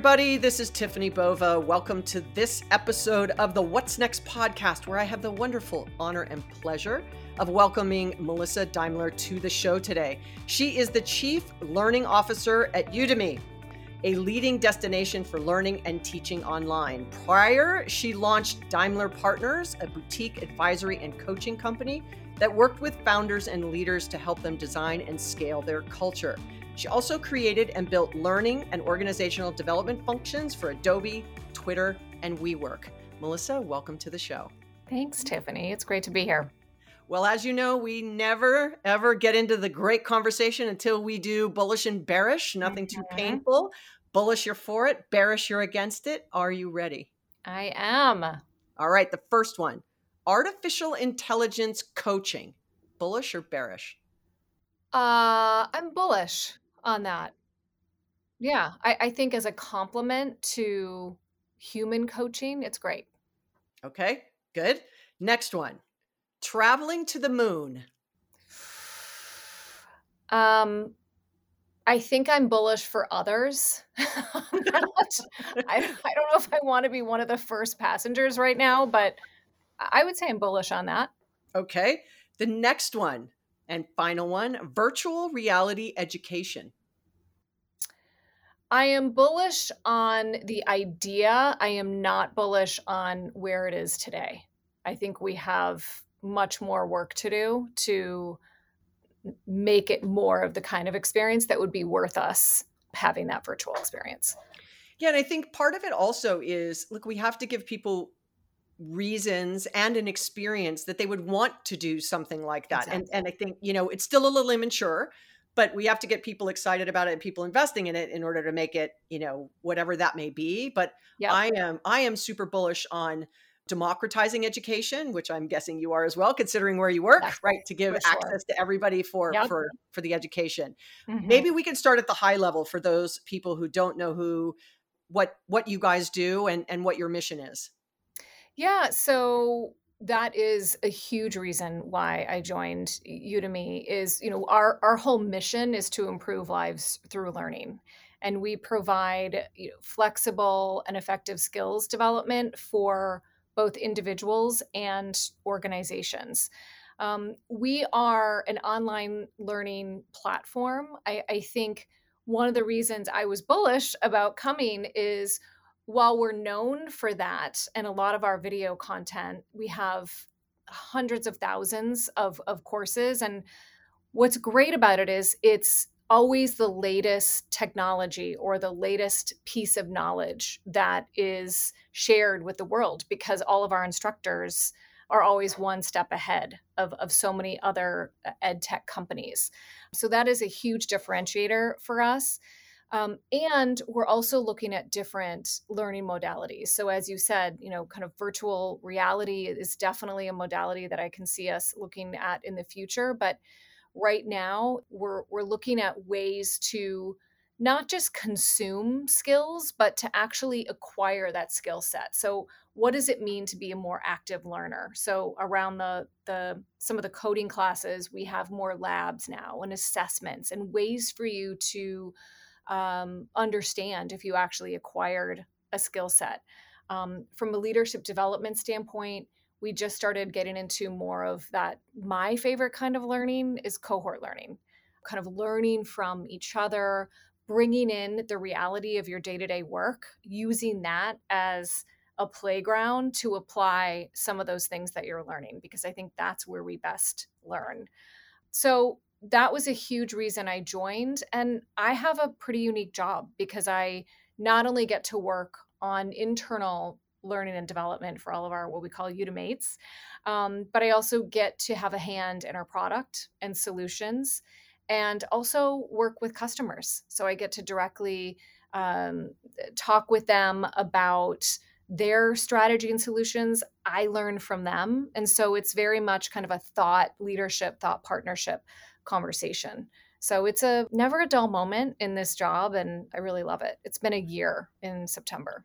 everybody. This is Tiffani Bova. Welcome to this episode of the What's Next podcast, where I have the wonderful honor and pleasure of welcoming Melissa Daimler to the show today. She is the Chief Learning Officer at Udemy, a leading destination for learning and teaching online. Prior, she launched Daimler Partners, a boutique advisory and coaching company that worked with founders and leaders to help them design and scale their culture. She also created and built learning and organizational development functions for Adobe, Twitter, and WeWork. Melissa, welcome to the show. Thanks, Tiffani. It's great to be here. Well, as you know, we never ever get into the great conversation until we do bullish and bearish, nothing mm-hmm. too painful. Bullish, you're for it. Bearish, you're against it. Are you ready? I am. All right, the first one artificial intelligence coaching. Bullish or bearish? Uh, I'm bullish on that. Yeah, I, I think as a complement to human coaching, it's great. Okay, good. Next one traveling to the moon. Um, I think I'm bullish for others. I, I don't know if I want to be one of the first passengers right now, but I would say I'm bullish on that. Okay. The next one and final one virtual reality education. I am bullish on the idea. I am not bullish on where it is today. I think we have much more work to do to make it more of the kind of experience that would be worth us having that virtual experience. Yeah, and I think part of it also is look, we have to give people reasons and an experience that they would want to do something like that. Exactly. And and I think, you know, it's still a little immature, but we have to get people excited about it and people investing in it in order to make it, you know, whatever that may be. But yep. I am I am super bullish on democratizing education, which I'm guessing you are as well, considering where you work, right? To give access to everybody for yep. for for the education. Mm-hmm. Maybe we can start at the high level for those people who don't know who what what you guys do and and what your mission is. Yeah, so that is a huge reason why I joined Udemy is, you know, our our whole mission is to improve lives through learning and we provide you know, flexible and effective skills development for both individuals and organizations. Um, we are an online learning platform. I, I think one of the reasons I was bullish about coming is while we're known for that and a lot of our video content, we have hundreds of thousands of, of courses. And what's great about it is it's always the latest technology or the latest piece of knowledge that is shared with the world because all of our instructors are always one step ahead of, of so many other uh, ed tech companies. So that is a huge differentiator for us. Um, and we're also looking at different learning modalities. So, as you said, you know, kind of virtual reality is definitely a modality that I can see us looking at in the future. But right now we're we're looking at ways to not just consume skills but to actually acquire that skill set so what does it mean to be a more active learner so around the the some of the coding classes we have more labs now and assessments and ways for you to um, understand if you actually acquired a skill set um, from a leadership development standpoint we just started getting into more of that. My favorite kind of learning is cohort learning, kind of learning from each other, bringing in the reality of your day to day work, using that as a playground to apply some of those things that you're learning, because I think that's where we best learn. So that was a huge reason I joined. And I have a pretty unique job because I not only get to work on internal learning and development for all of our what we call Udemates. Um, but I also get to have a hand in our product and solutions and also work with customers. So I get to directly um, talk with them about their strategy and solutions. I learn from them. And so it's very much kind of a thought leadership, thought partnership conversation. So it's a never a dull moment in this job, and I really love it. It's been a year in September.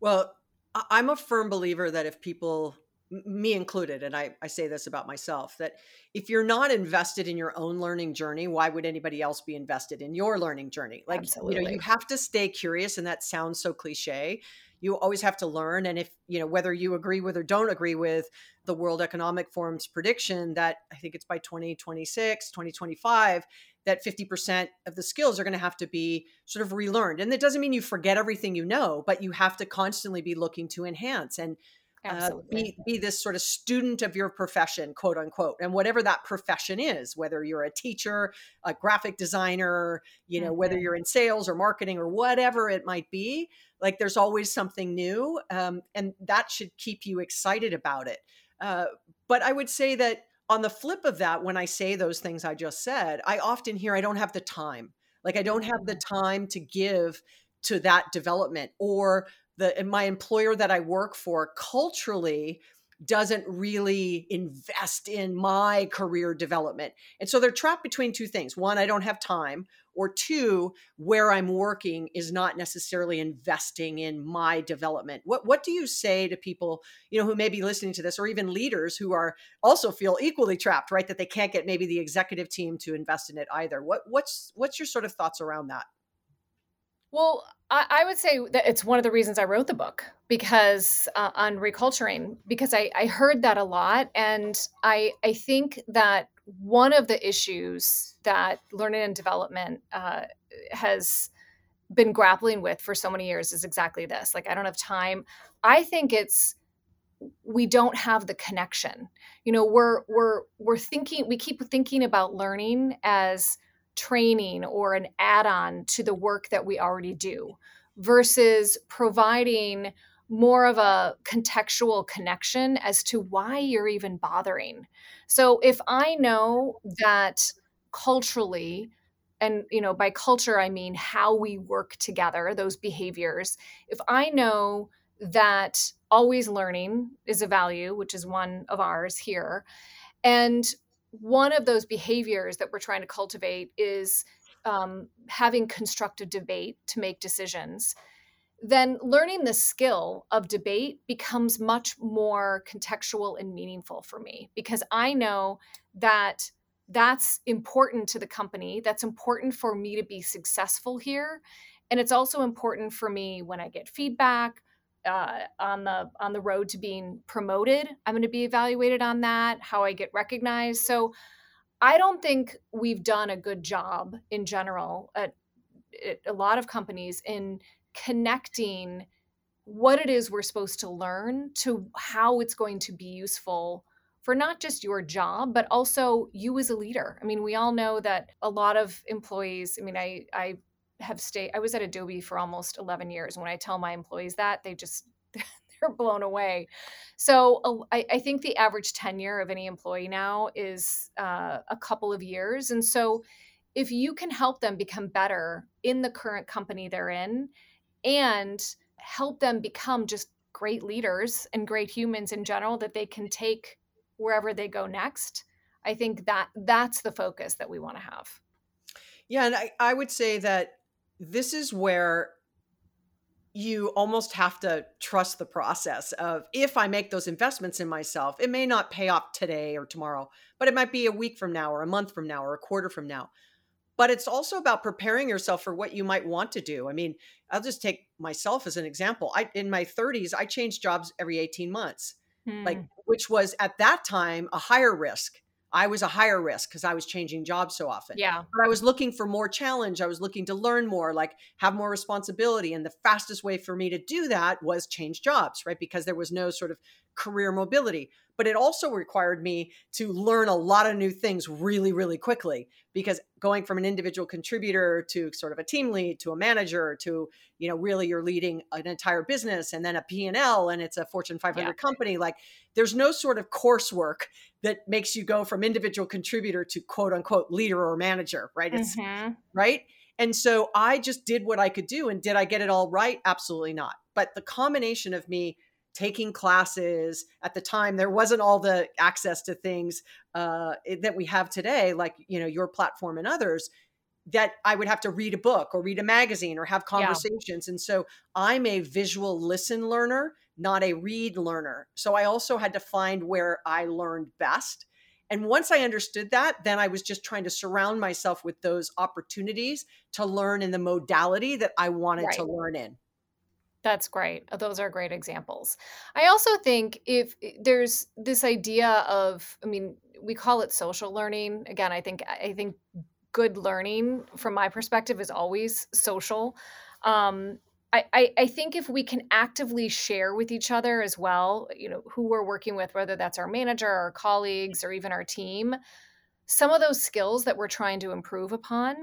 Well, I'm a firm believer that if people me included, and I, I say this about myself that if you're not invested in your own learning journey, why would anybody else be invested in your learning journey? Like, Absolutely. you know, you have to stay curious, and that sounds so cliche. You always have to learn. And if, you know, whether you agree with or don't agree with the World Economic Forum's prediction that I think it's by 2026, 2025, that 50% of the skills are going to have to be sort of relearned. And that doesn't mean you forget everything you know, but you have to constantly be looking to enhance and uh, be, be this sort of student of your profession, quote unquote, and whatever that profession is, whether you're a teacher, a graphic designer, you know, mm-hmm. whether you're in sales or marketing or whatever it might be, like there's always something new. Um, and that should keep you excited about it. Uh, but I would say that on the flip of that, when I say those things I just said, I often hear I don't have the time. Like I don't have the mm. time to give to that development or the my employer that I work for culturally doesn't really invest in my career development. And so they're trapped between two things. One, I don't have time, or two, where I'm working is not necessarily investing in my development. What what do you say to people, you know, who may be listening to this or even leaders who are also feel equally trapped, right? That they can't get maybe the executive team to invest in it either. What what's what's your sort of thoughts around that? Well, I, I, would say that it's one of the reasons I wrote the book because uh, on reculturing, because I, I heard that a lot. And I, I think that one of the issues that learning and development uh, has been grappling with for so many years is exactly this like, I don't have time. I think it's, we don't have the connection you know we're we're we're thinking we keep thinking about learning as training or an add on to the work that we already do versus providing more of a contextual connection as to why you're even bothering. So if I know that culturally, and you know by culture i mean how we work together those behaviors if i know that always learning is a value which is one of ours here and one of those behaviors that we're trying to cultivate is um, having constructive debate to make decisions then learning the skill of debate becomes much more contextual and meaningful for me because i know that that's important to the company that's important for me to be successful here and it's also important for me when i get feedback uh, on the on the road to being promoted i'm going to be evaluated on that how i get recognized. So i don't think we've done a good job in general at, at a lot of companies in connecting what it is we're supposed to learn to how it's going to be useful for not just your job but also you as a leader. I mean we all know that a lot of employees i mean i i have stayed i was at adobe for almost 11 years. When i tell my employees that they just they're blown away. So uh, I, I, think the average tenure of any employee now is uh, a couple of years. And so if you can help them become better in the current company they're in and help them become just great leaders and great humans in general that they can take wherever they go next i think that that's the focus that we want to have yeah and I, I would say that this is where you almost have to trust the process of if I make those investments in myself, it may not pay off today or tomorrow, but it might be a week from now or a month from now or a quarter from now. But it's also about preparing yourself for what you might want to do. I mean, I'll just take myself as an example. I in my 30s, I changed jobs every 18 months. Hmm. Like which was at that time a higher risk I was a higher risk because I was changing jobs so often. Yeah. But I was looking for more challenge. I was looking to learn more, like have more responsibility. And the fastest way for me to do that was change jobs, right? Because there was no sort of career mobility. But it also required me to learn a lot of new things really, really quickly because going from an individual contributor to sort of a team lead to a manager to, you know, really you're leading an entire business and then a P&L and it's a Fortune 500 yeah. company. Like there's no sort of coursework that makes you go from individual contributor to quote unquote leader or manager, right? It's mm-hmm. right. And so I just did what I could do. And did I get it all right? Absolutely not. But the combination of me taking classes at the time there wasn't all the access to things uh, that we have today like you know your platform and others that i would have to read a book or read a magazine or have conversations yeah. and so i'm a visual listen learner not a read learner. So I also had to find where I learned best. And once I understood that, then I was just trying to surround myself with those opportunities to learn in the modality that I wanted right. to learn in. That's great. Those are great examples. I also think if eh, there's this idea of, I mean, we call it social learning. Again, I think I think good learning from my perspective is always social. Um, I, I, I think if we can actively share with each other as well, you know, who we're working with, whether that's our manager, our colleagues, or even our team, some of those skills that we're trying to improve upon,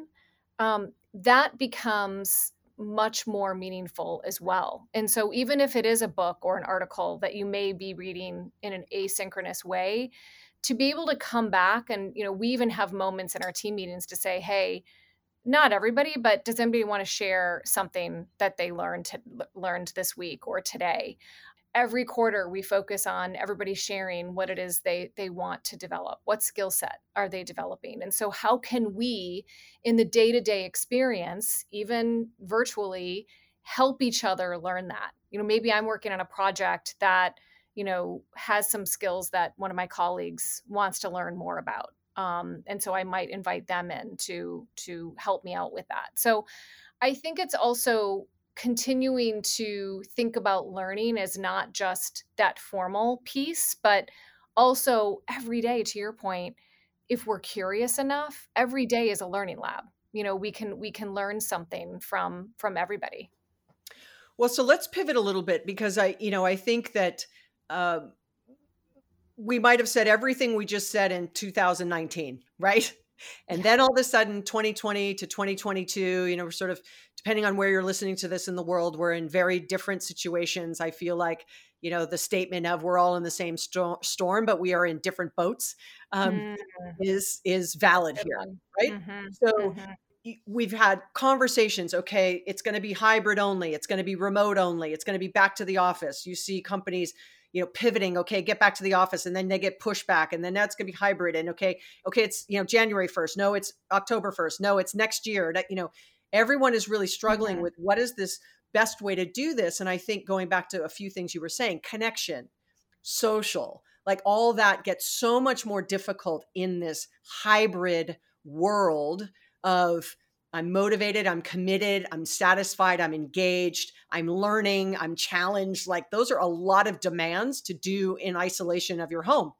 um, that becomes much more meaningful as well. And so, even if it is a book or an article that you may be reading in an asynchronous way, to be able to come back and, you know, we even have moments in our team meetings to say, hey, not everybody, but does anybody want to share something that they learned to, learned this week or today? Every quarter we focus on everybody sharing what it is they they want to develop what skill set are they developing? And so how can we in the day-to-day experience even virtually help each other learn that? You know maybe i'm working on a project that you know has some skills that one of my colleagues wants to learn more about um, and so i might invite them in to to help me out with that. So i think it's also continuing to think about learning as not just that formal piece, but also every day, to your point, if we're curious enough, every day is a learning lab. You know, we can we can learn something from from everybody. Well, so let's pivot a little bit because I, you know, I think that uh, we might have said everything we just said in 2019, right? And then all of a sudden, 2020 to 2022, you know, we're sort of depending on where you're listening to this in the world, we're in very different situations. I feel like, you know, the statement of we're all in the same sto- storm, but we are in different boats um, mm. is is valid here, right? Mm-hmm. So. Mm-hmm we've had conversations okay it's going to be hybrid only it's going to be remote only it's going to be back to the office you see companies you know pivoting okay get back to the office and then they get pushback and then that's going to be hybrid and okay okay it's you know january 1st no it's october 1st no it's next year that you know everyone is really struggling mm-hmm. with what is this best way to do this and i think going back to a few things you were saying connection social like all that gets so much more difficult in this hybrid world of I'm motivated, I'm committed, I'm satisfied, I'm engaged, I'm learning, I'm challenged. Like those are a lot of demands to do in isolation of your home,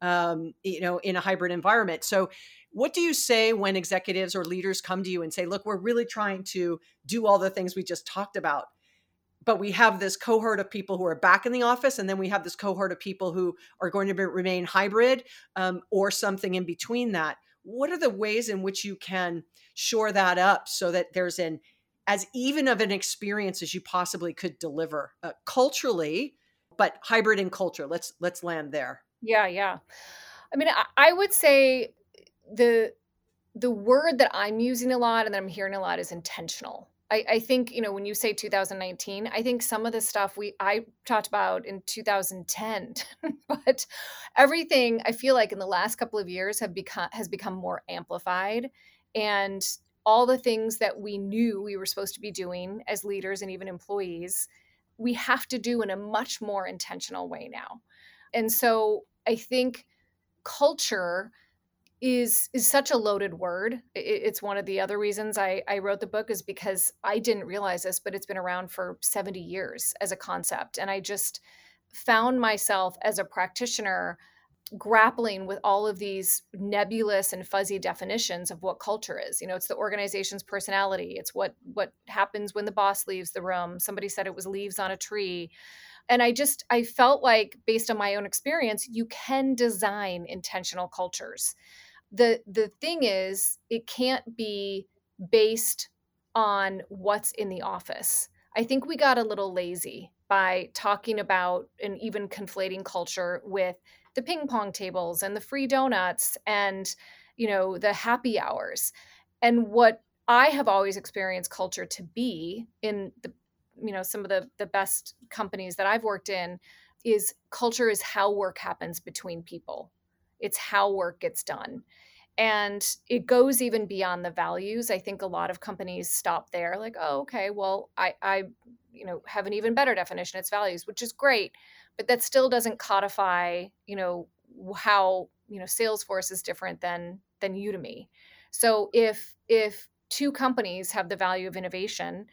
um, you know, in a hybrid environment. So, what do you say when executives or leaders come to you and say, look, we're really trying to do all the things we just talked about? But we have this cohort of people who are back in the office, and then we have this cohort of people who are going to be, remain hybrid um, or something in between that what are the ways in which you can shore that up so that there's an as even of an experience as you possibly could deliver uh, culturally but hybrid in culture? Let's let's land there. Yeah yeah. I mean I, I would say the the word that i'm using a lot and that i'm hearing a lot is intentional I, I, think you know when you say 2019 i think some of the stuff we i talked about in 2010 but everything i feel like in the last couple of years have become has become more amplified and all the things that we knew we were supposed to be doing as leaders and even employees we have to do in a much more intentional way now. And so i think culture is is such a loaded word. it's one of the other reasons I, I wrote the book is because I didn't realize this, but it's been around for 70 years as a concept. And I just found myself as a practitioner grappling with all of these nebulous and fuzzy definitions of what culture is you know it's the organization's personality it's what what happens when the boss leaves the room somebody said it was leaves on a tree and i just i felt like based on my own experience you can design intentional cultures the the thing is it can't be based on what's in the office. I think we got a little lazy by talking about and even conflating culture with the ping pong tables and the free donuts and you know the happy hours. And what i have always experienced culture to be in the you know some of the the best companies that i've worked in is culture is how work happens between people it's how work gets done. And it goes even beyond the values. I think a lot of companies stop there like oh okay well i i you know have an even better definition its values which is great but that still doesn't codify you know how you know salesforce is different than than udemy. So if if two companies have the value of innovation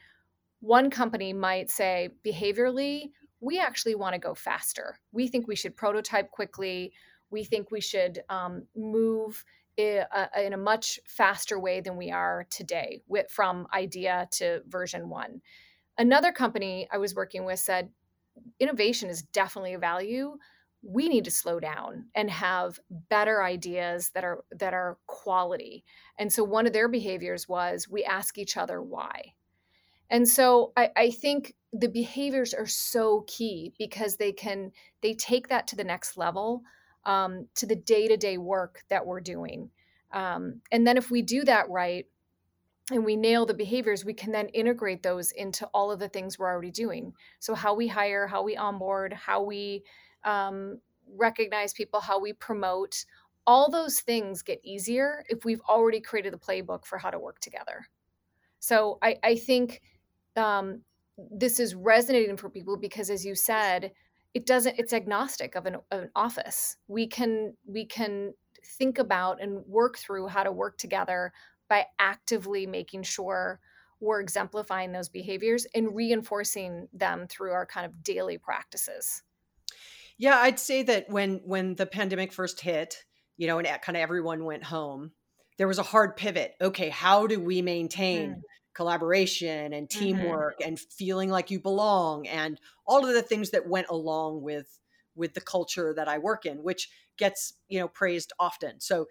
one company might say behaviorally we actually want to go faster. We think we should prototype quickly we think we should um, move in a, in a, much faster way than we are today with, from idea to version one. Another company i was working with said innovation is definitely a value. We need to slow down and have better ideas that are that are quality. And so one of their behaviors was we ask each other why. And so I, I think the behaviors are so key because they can they take that to the next level um, to the day-to-day work that we're doing um, and then if we do that right and we nail the behaviors, we can then integrate those into all of the things we're already doing. So, how we hire, how we onboard, how we um, recognize people, how we promote, all those things get easier if we've already created the playbook for how to work together. So, I, I think um, this is resonating for people because, as you said, it doesn't it's agnostic of an, of an office we can we can think about and work through how to work together by actively making sure we're exemplifying those behaviors and reinforcing them through our kind of daily practices. Yeah, I'd say that when when the pandemic first hit, you know, and kind of everyone went home, there was a hard pivot. Okay, how do we maintain mm. Collaboration and mm-hmm. teamwork mm-hmm. and feeling like you belong and all of the things that went along with with the culture that I work in, which gets, you know, praised often. So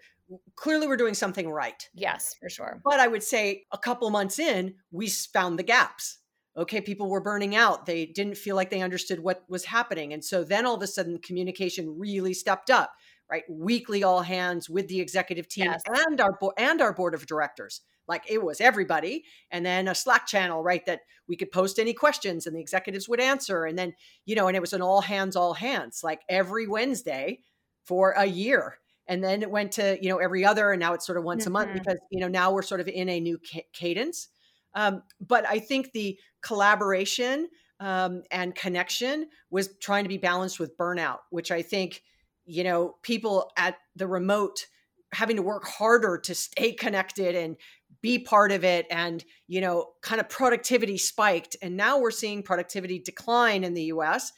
clearly we're doing something right. Yes, for sure. But I would say a couple months in, we found the gaps. Okay, people were burning out. They didn't feel like they understood what was happening. And so then all of a sudden communication really stepped up, right? Weekly all hands with the executive team yes. and our bo- and our board of directors. Like it was everybody and then a Slack channel, right, that we could post any questions and the executives would answer and then, you know, and it was an all hands all hands like every Wednesday for a year and then it went to you know every other and now it's sort of once mm-hmm. a month mm-hmm. because you know now we're sort of in a new ca- cadence um, but i think the collaboration um, and connection was trying to be balanced with burnout which i think you know people at the remote having to work harder to stay connected and be part of it and you know kind of productivity spiked. And now we're seeing productivity decline in the us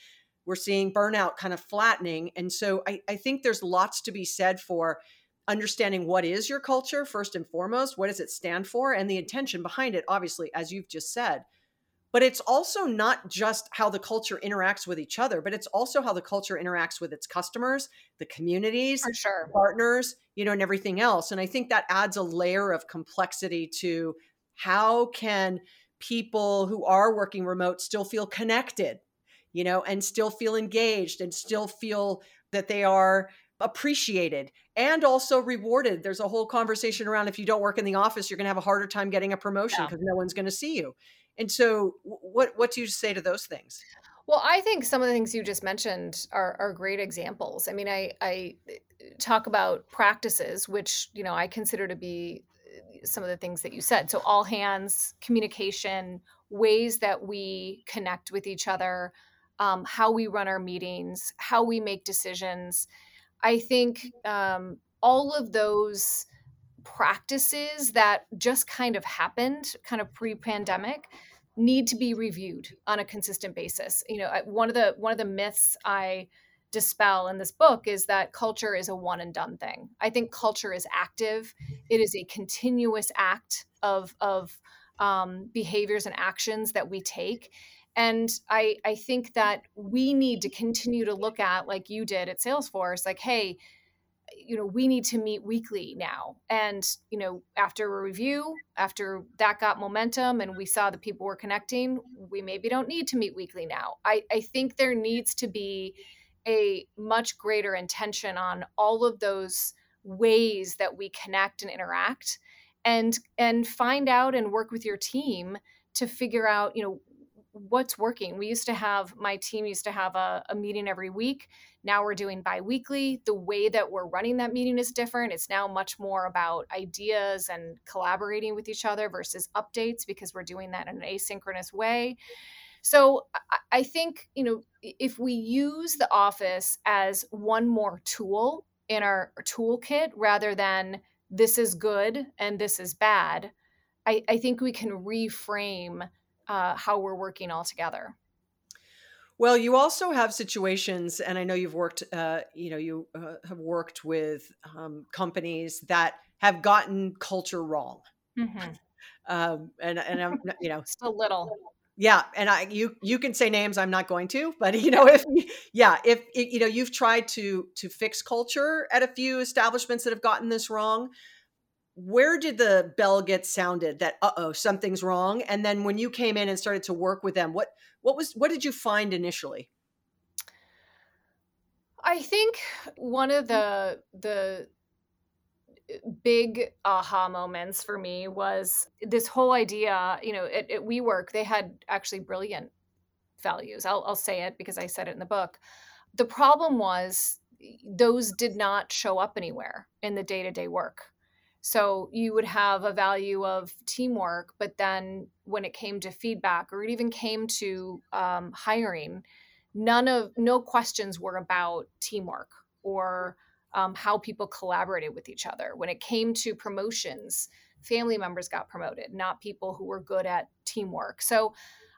we're seeing burnout kind of flattening. And so I, I think there's lots to be said for understanding what is your culture first and foremost what does it stand for and the intention behind it obviously as you've just said but it's also not just how the culture interacts with each other but it's also how the culture interacts with its customers the communities For sure. partners you know and everything else and i think that adds a layer of complexity to how can people who are working remote still feel connected you know, and still feel engaged and still feel that they are appreciated and also rewarded. There's a whole conversation around if you don't work in the office, you're going to have a harder time getting a promotion because yeah. no one's going to see you. And so, what what do you say to those things? Well, I think some of the things you just mentioned are, are great examples. I mean, I, I eh, talk about practices, which you know I consider to be eh, some of the things that you said. So all hands, communication, ways that we connect with each other, um, how we run our meetings, how we make decisions. I think um, all of those practices that just kind of happened, kind of pre-pandemic, need to be reviewed on a consistent basis. You know, one of the one of the myths I dispel in this book is that culture is a one and done thing. I think culture is active. It is a continuous act of of um, behaviors and actions that we take and i i think that we need to continue to look at like you did at salesforce like hey you know we need to meet weekly now. And you know after a review after that got momentum and we saw that people were connecting we maybe don't need to meet weekly now. I i think there needs to be a much greater intention on all of those ways that we connect and interact and and find out and work with your team to figure out you know what's working. We used to have my team used to have a, a meeting every week. Now we're doing biweekly. The way that we're running that meeting is different. It's now much more about ideas and collaborating with each other versus updates because we're doing that in an asynchronous way. So I think, you know, if we use the office as one more tool in our toolkit rather than this is good and this is bad, I, I think we can reframe uh, how we're working all together. Well, you also have situations, and I know you've worked, uh, you know, you uh, have worked with um, companies that have gotten culture wrong. Mm-hmm. Um, and and I'm, you know, just a little. Yeah, and I you you can say names. I'm not going to, but you know if yeah if you know you've tried to to fix culture at a few establishments that have gotten this wrong. Where did the bell get sounded that uh oh something's wrong? And then when you came in and started to work with them, what what was what did you find initially? I think one of the the big aha moments for me was this whole idea you know at, at WeWork they had actually brilliant values I'll, I'll say it because i said it in the book the problem was those did not show up anywhere in the day-to-day work so you would have a value of teamwork but then when it came to feedback or it even came to um, hiring none of no questions were about teamwork or um, how people collaborated with each other. When it came to promotions, family members got promoted, not people who were good at teamwork. So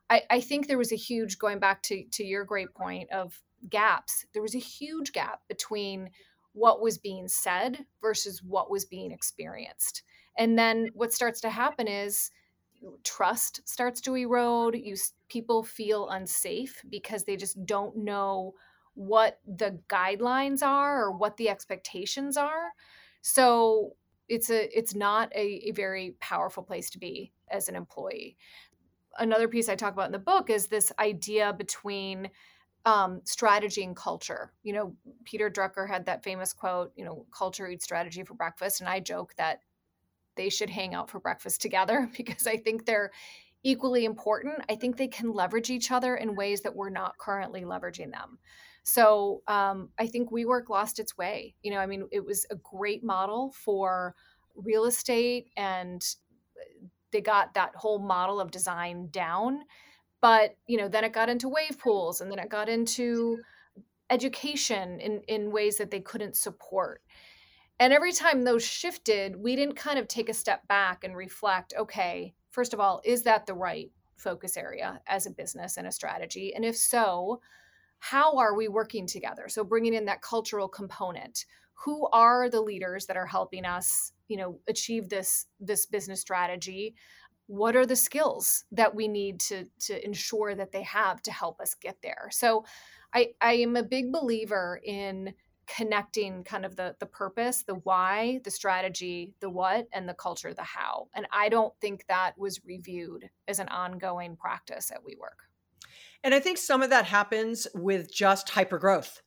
I, I think there was a huge, going back to, to your great point of gaps, there was a huge gap between what was being said versus what was being experienced. And then what starts to happen is trust starts to erode. You people feel unsafe because they just don't know what the guidelines are or what the expectations are. So it's a it's not a, a very powerful place to be as an employee. Another piece I talk about in the book is this idea between um, strategy and culture. You know, Peter Drucker had that famous quote, you know, culture eats strategy for breakfast. And I joke that they should hang out for breakfast together because I think they're equally important. I think they can leverage each other in ways that we're not currently leveraging them. So um, I think WeWork lost its way. You know, I mean, it was a great model for real estate and uh, they got that whole model of design down. But, you know, then it got into wave pools and then it got into education in, in ways that they couldn't support. And every time those shifted, we didn't kind of take a step back and reflect okay, first of all, is that the right focus area as a business and a strategy? And if so, how are we working together so bringing in that cultural component who are the leaders that are helping us you know achieve this this business strategy what are the skills that we need to to ensure that they have to help us get there so i i am a big believer in connecting kind of the the purpose the why the strategy the what and the culture the how and i don't think that was reviewed as an ongoing practice at WeWork and I think some of that happens with just hyper growth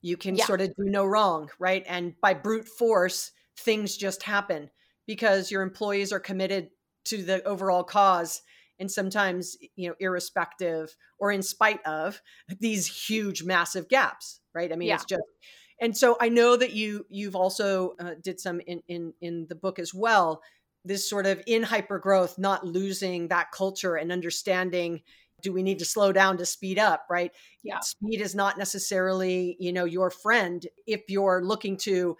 You can yeah. sort of do no wrong, right? And by brute force, things just happen because your employees are committed to the overall cause and sometimes you know irrespective or in spite of these huge massive gaps right? I mean yeah. it's just and so i know that you you've also uh, did some in in in the book as well this sort of in hyper growth not losing that culture and understanding do we need to slow down to speed up right? Yeah. Speed is not necessarily you know your friend. If you're looking to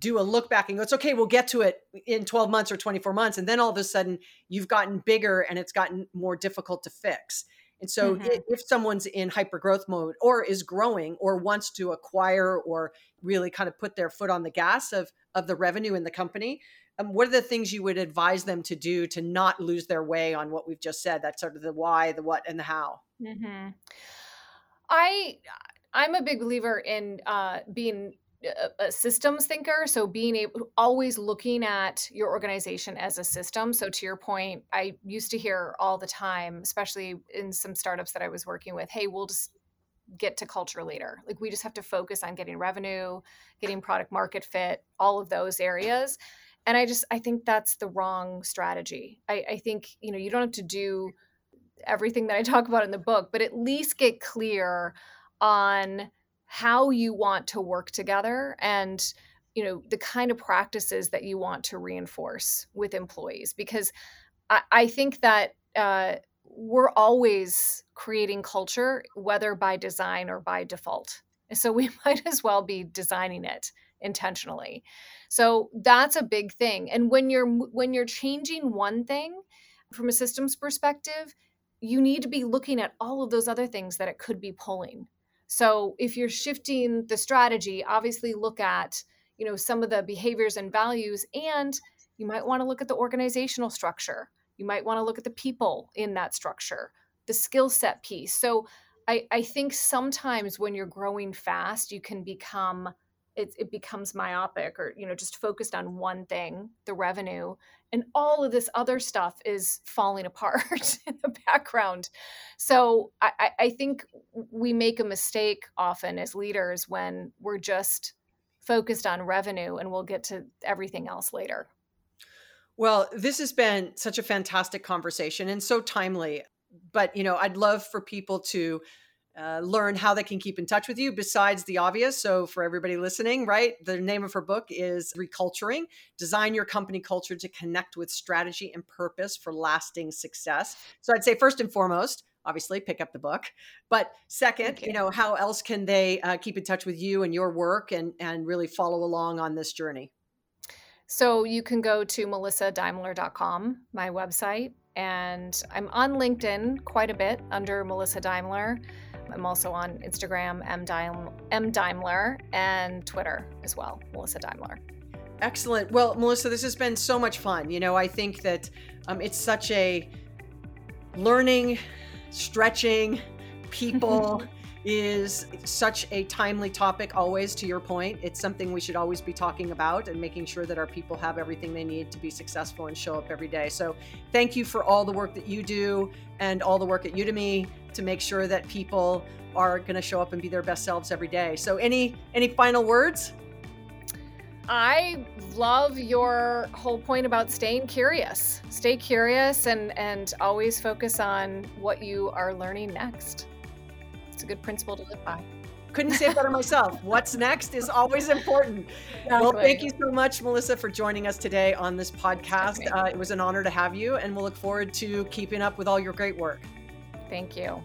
do a look back and go it's okay we'll get to it in 12 months or 24 months and then all of a sudden you've gotten bigger and it's gotten more difficult to fix and so mm-hmm. if, someone's in hyper growth mode or is growing or wants to acquire or really kind of put their foot on the gas of of the revenue in the company um, what are the things you would advise them to do to not lose their way on what we've just said that's sort of the why the what and the how mm-hmm. i i'm a big believer in uh, being a, systems thinker so being able always looking at your organization as a system so to your point i used to hear all the time especially in some startups that i was working with hey we'll just get to culture later. Like we just have to focus on getting revenue getting product market fit all of those areas and i just i think that's the wrong strategy. I, I think you know you don't have to do everything that i talk about in the book but at least get clear on how you want to work together and you know the kind of practices that you want to reinforce with employees because i, I think that uh, we're always creating culture, whether by design or by default. So we might as well be designing it intentionally. So that's a big thing. And when you're when you're changing one thing from a systems perspective, you need to be looking at all of those other things that it could be pulling. So if you're shifting the strategy, obviously look at, you know, some of the behaviors and values and you might want to look at the organizational structure. You might want to look at the people in that structure, the skill set piece. So I, I think sometimes when you're growing fast, you can become it, it becomes myopic or you know just focused on one thing the revenue and all of this other stuff is falling apart in the background. So I, I think we make a mistake often as leaders when we're just focused on revenue and we'll get to everything else later. Well this has been such a fantastic conversation and so timely but you know i'd love for people to uh, learn how they can keep in touch with you besides the obvious. So, for everybody listening, right, the name of her book is Reculturing Design Your Company Culture to Connect with Strategy and Purpose for Lasting Success. So, I'd say first and foremost, obviously pick up the book but second you. you. know how else can they uh, keep in touch with you and your work and and really follow along on this journey so you can go to melissadaimler.com my website and i'm on linkedin quite a bit under melissa daimler I'm also on Instagram, M, Daim- M Daimler, and Twitter as well, Melissa Daimler. Excellent. Well, Melissa, this has been so much fun. You know, I think that um, it's such a learning, stretching, people. Is such a timely topic always to your point it's something we should always be talking about and making sure that our people have everything they need to be successful and show up every day so thank you for all the work that you do and all the work at udemy to make sure that people are going to show up and be their best selves every day so any any final words I love your whole point about staying curious. Stay curious and and always focus on what you are learning next. It's a good principle to live by. Couldn't say it better myself. What's next is always important. Exactly. Well, thank you so much, Melissa, for joining us today on this podcast. Uh, it was an honor to have you, and we'll look forward to keeping up with all your great work. Thank you.